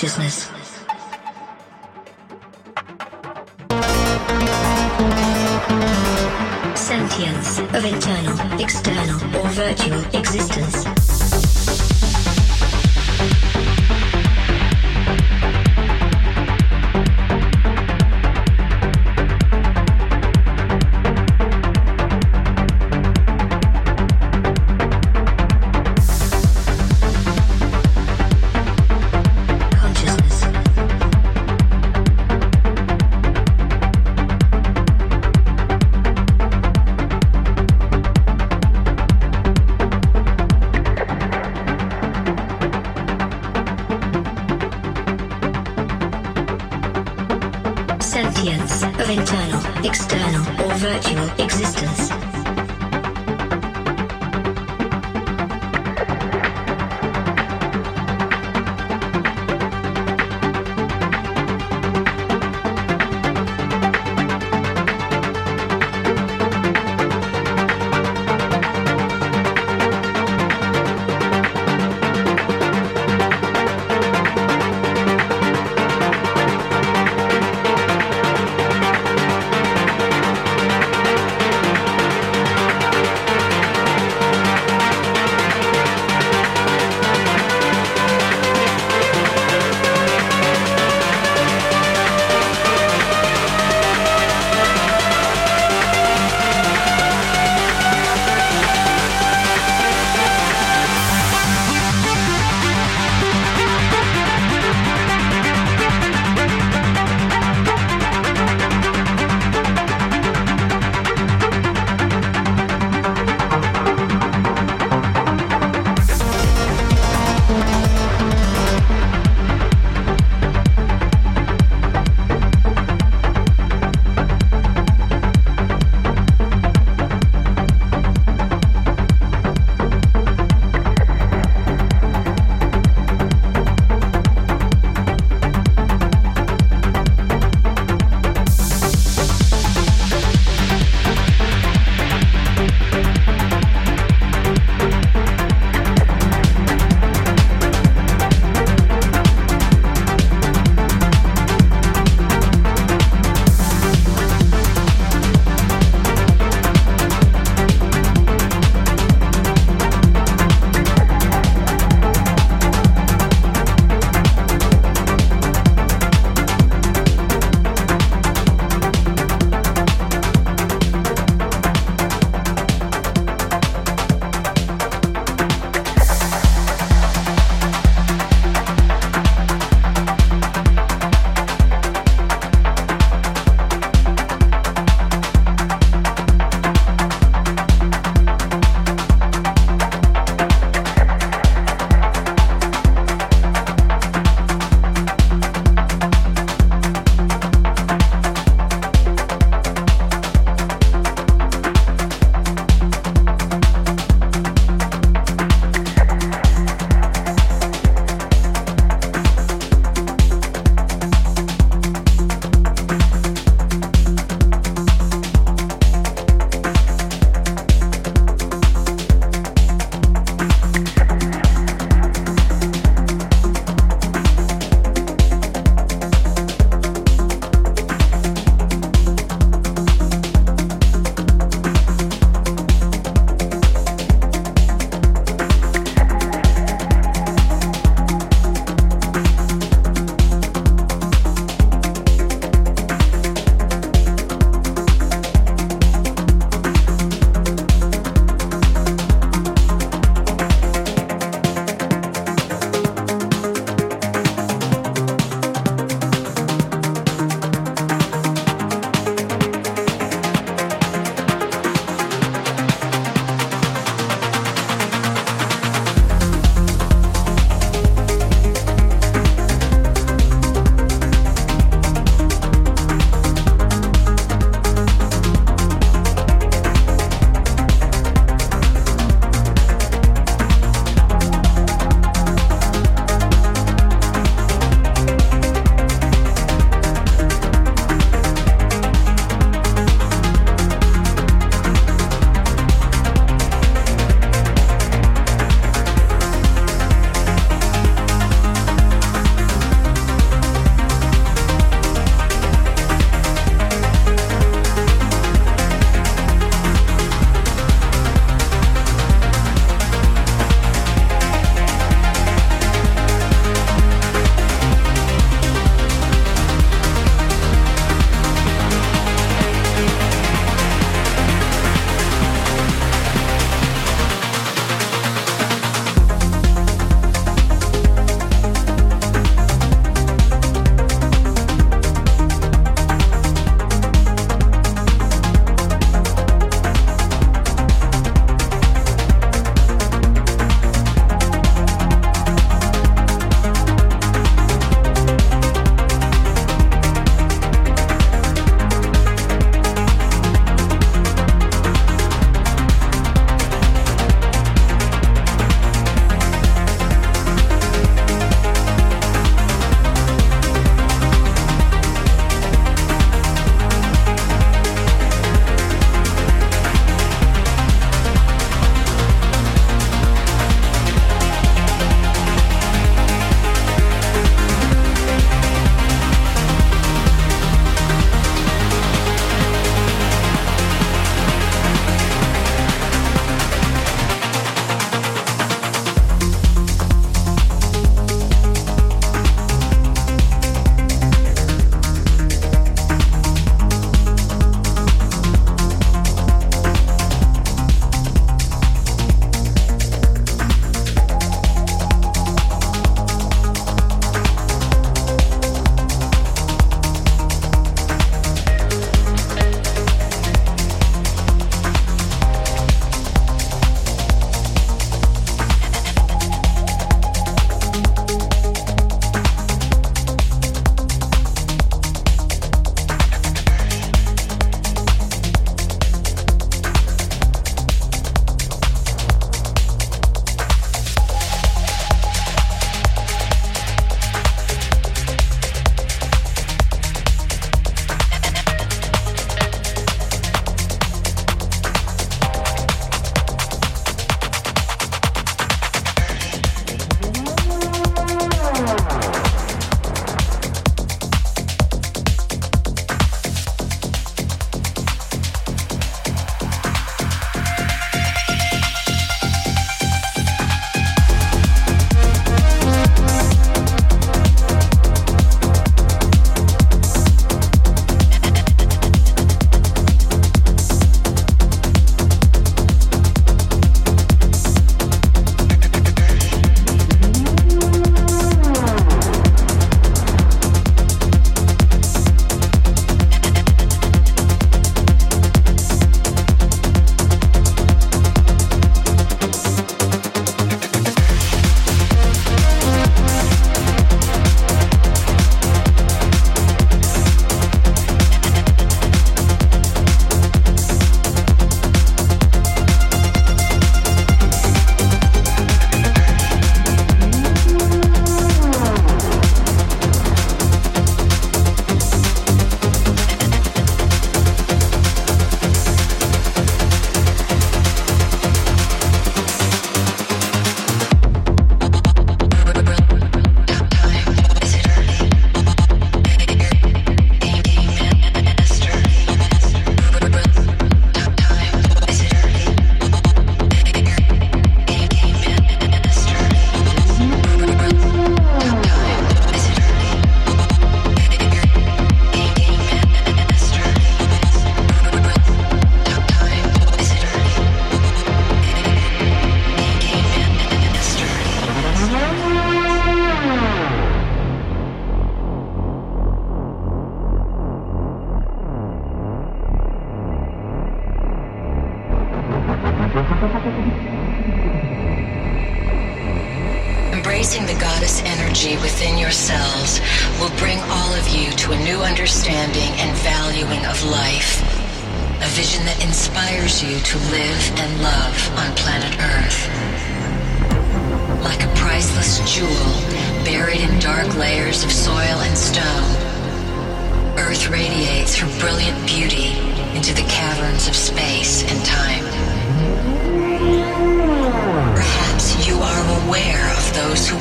consciousness. Sentience of internal, external, or virtual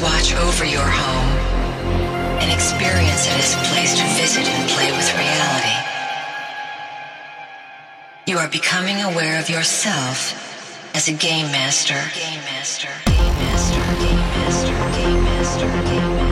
watch over your home and experience it as a place to visit and play with reality. You are becoming aware of yourself as a game master. Game master. Game master. Game master. Game master. Game master.